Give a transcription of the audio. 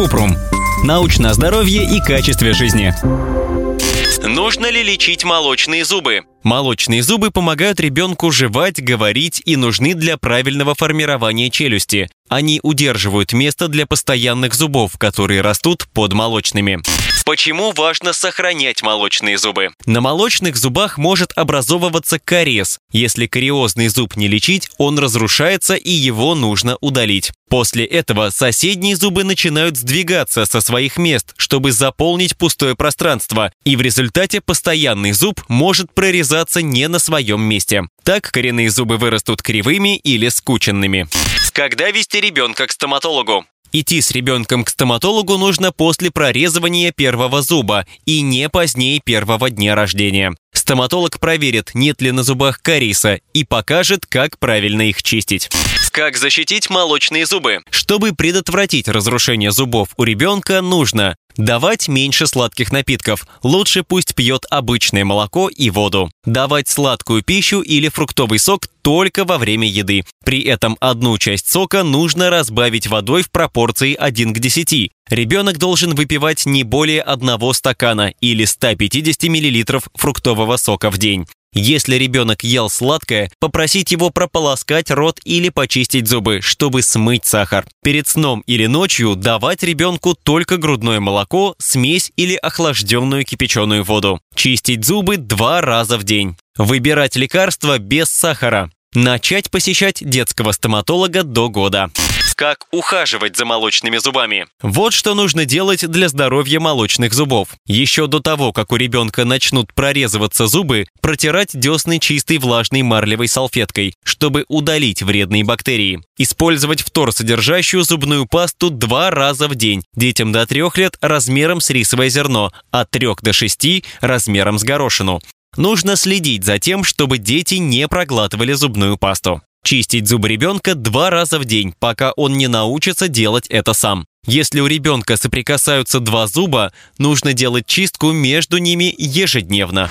Купрум. Научное здоровье и качестве жизни. Нужно ли лечить молочные зубы? Молочные зубы помогают ребенку жевать, говорить и нужны для правильного формирования челюсти. Они удерживают место для постоянных зубов, которые растут под молочными. Почему важно сохранять молочные зубы? На молочных зубах может образовываться кариес. Если кариозный зуб не лечить, он разрушается и его нужно удалить. После этого соседние зубы начинают сдвигаться со своих мест, чтобы заполнить пустое пространство, и в результате постоянный зуб может прорезаться не на своем месте. Так коренные зубы вырастут кривыми или скученными. Когда вести ребенка к стоматологу? Идти с ребенком к стоматологу нужно после прорезывания первого зуба и не позднее первого дня рождения. Стоматолог проверит, нет ли на зубах кариеса и покажет, как правильно их чистить. Как защитить молочные зубы? Чтобы предотвратить разрушение зубов у ребенка, нужно Давать меньше сладких напитков. Лучше пусть пьет обычное молоко и воду. Давать сладкую пищу или фруктовый сок только во время еды. При этом одну часть сока нужно разбавить водой в пропорции 1 к 10. Ребенок должен выпивать не более одного стакана или 150 мл фруктового сока в день. Если ребенок ел сладкое, попросить его прополоскать рот или почистить зубы, чтобы смыть сахар. Перед сном или ночью давать ребенку только грудное молоко, смесь или охлажденную кипяченую воду. Чистить зубы два раза в день. Выбирать лекарства без сахара. Начать посещать детского стоматолога до года. Как ухаживать за молочными зубами? Вот что нужно делать для здоровья молочных зубов. Еще до того, как у ребенка начнут прорезываться зубы, протирать десны чистой влажной марлевой салфеткой, чтобы удалить вредные бактерии. Использовать вторсодержащую зубную пасту два раза в день детям до трех лет размером с рисовое зерно, от трех до шести размером с горошину. Нужно следить за тем, чтобы дети не проглатывали зубную пасту. Чистить зубы ребенка два раза в день, пока он не научится делать это сам. Если у ребенка соприкасаются два зуба, нужно делать чистку между ними ежедневно.